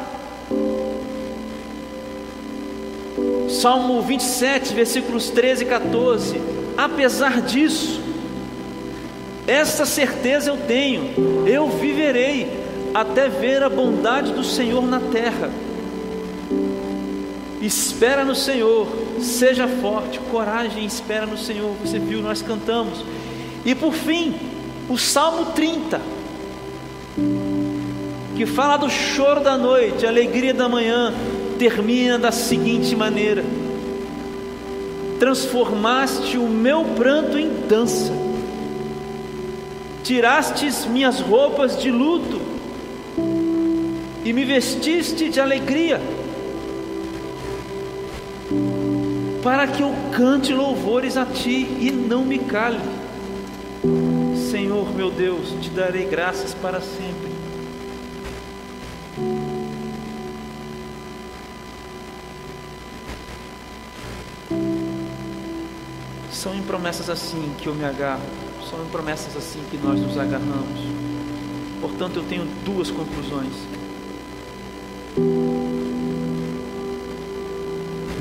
Salmo 27, versículos 13 e 14. Apesar disso, essa certeza eu tenho, eu viverei até ver a bondade do Senhor na terra. Espera no Senhor, seja forte, coragem, espera no Senhor. Você viu, nós cantamos. E por fim, o Salmo 30, que fala do choro da noite, a alegria da manhã, termina da seguinte maneira: Transformaste o meu pranto em dança, tirastes minhas roupas de luto e me vestiste de alegria para que eu cante louvores a ti e não me cale. Senhor meu Deus, te darei graças para sempre. São em promessas assim que eu me agarro, são em promessas assim que nós nos agarramos. Portanto, eu tenho duas conclusões.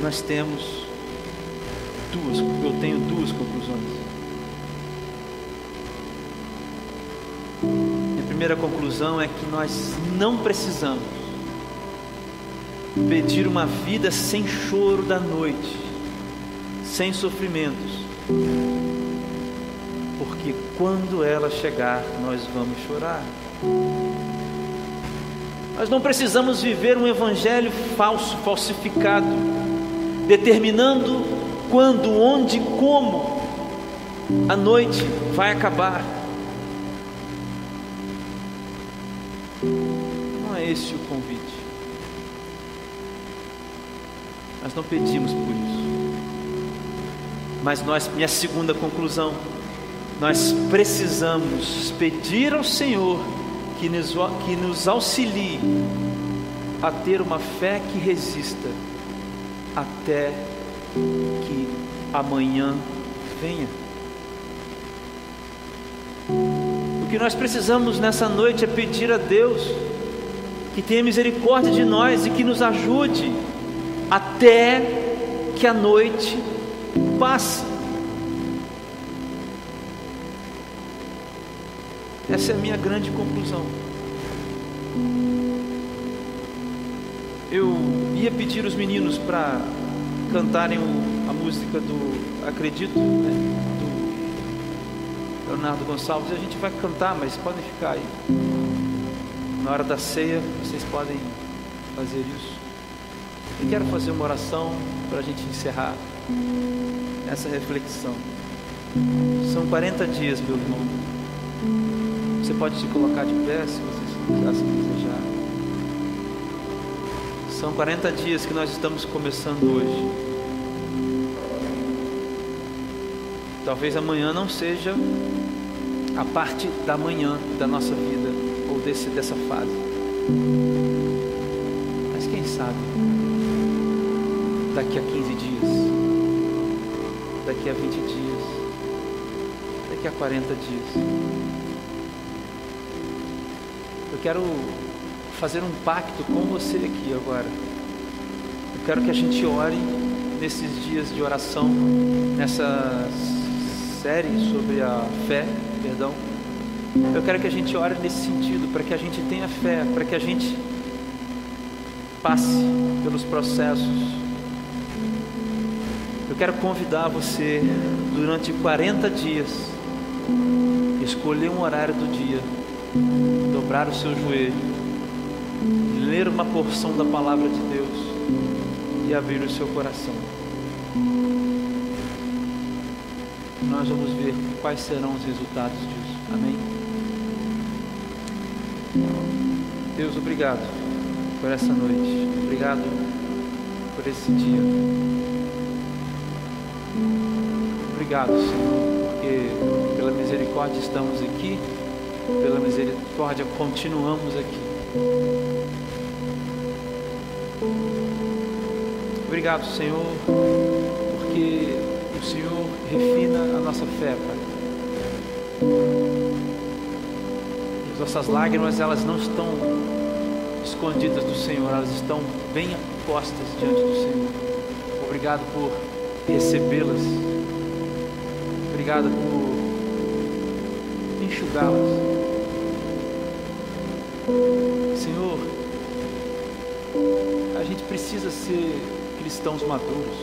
Nós temos duas, eu tenho duas conclusões. Minha primeira conclusão é que nós não precisamos pedir uma vida sem choro da noite, sem sofrimentos, porque quando ela chegar, nós vamos chorar. Nós não precisamos viver um evangelho falso, falsificado, determinando quando, onde, como a noite vai acabar. Não é esse o convite. Nós não pedimos por isso. Mas nós, minha segunda conclusão, nós precisamos pedir ao Senhor que nos, que nos auxilie a ter uma fé que resista até que amanhã venha. O que nós precisamos nessa noite é pedir a Deus que tenha misericórdia de nós e que nos ajude até que a noite passe. Essa é a minha grande conclusão. Eu ia pedir os meninos para cantarem o, a música do Acredito, né, do Leonardo Gonçalves, a gente vai cantar, mas podem ficar aí. Na hora da ceia, vocês podem fazer isso. Eu quero fazer uma oração para a gente encerrar essa reflexão. São 40 dias, meu irmão. Você pode se colocar de pé se você assim desejar. São 40 dias que nós estamos começando hoje. Talvez amanhã não seja a parte da manhã da nossa vida ou desse, dessa fase. Mas quem sabe daqui a 15 dias, daqui a 20 dias, daqui a 40 dias. Eu quero fazer um pacto com você aqui agora. Eu quero que a gente ore nesses dias de oração, nessa série sobre a fé, perdão. Eu quero que a gente ore nesse sentido, para que a gente tenha fé, para que a gente passe pelos processos. Quero convidar você durante 40 dias, escolher um horário do dia, dobrar o seu joelho ler uma porção da palavra de Deus e abrir o seu coração. Nós vamos ver quais serão os resultados disso. Amém? Deus, obrigado por essa noite. Obrigado por esse dia. Obrigado, Senhor, porque pela misericórdia estamos aqui, pela misericórdia continuamos aqui. Obrigado, Senhor, porque o Senhor refina a nossa fé, Pai. As nossas lágrimas, elas não estão escondidas do Senhor, elas estão bem postas diante do Senhor. Obrigado por recebê-las. Obrigado por enxugá-las. Senhor, a gente precisa ser cristãos maduros.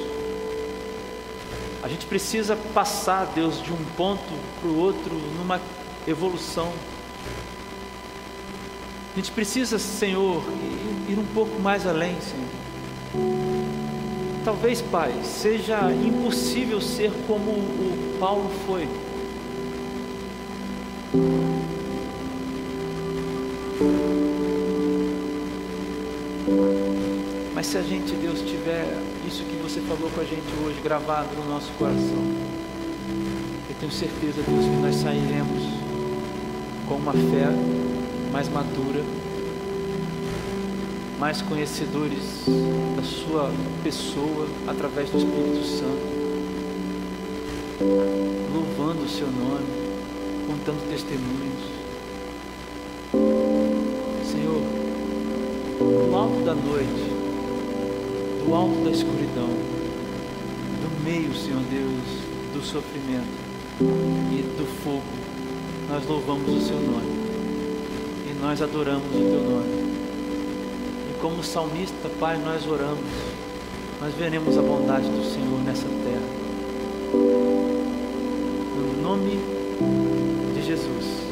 A gente precisa passar, Deus, de um ponto para o outro numa evolução. A gente precisa, Senhor, ir um pouco mais além, Senhor. Talvez, Pai, seja impossível ser como o Paulo foi. Mas se a gente, Deus, tiver isso que você falou com a gente hoje gravado no nosso coração, eu tenho certeza, Deus, que nós sairemos com uma fé mais madura, mais conhecedores da Sua pessoa através do Espírito Santo, louvando o Seu nome, contando testemunhos. Senhor, no alto da noite, do alto da escuridão, do meio, Senhor Deus, do sofrimento e do fogo, nós louvamos o Seu nome e nós adoramos o Teu nome como salmista, Pai, nós oramos, nós veremos a bondade do Senhor nessa terra. No nome de Jesus.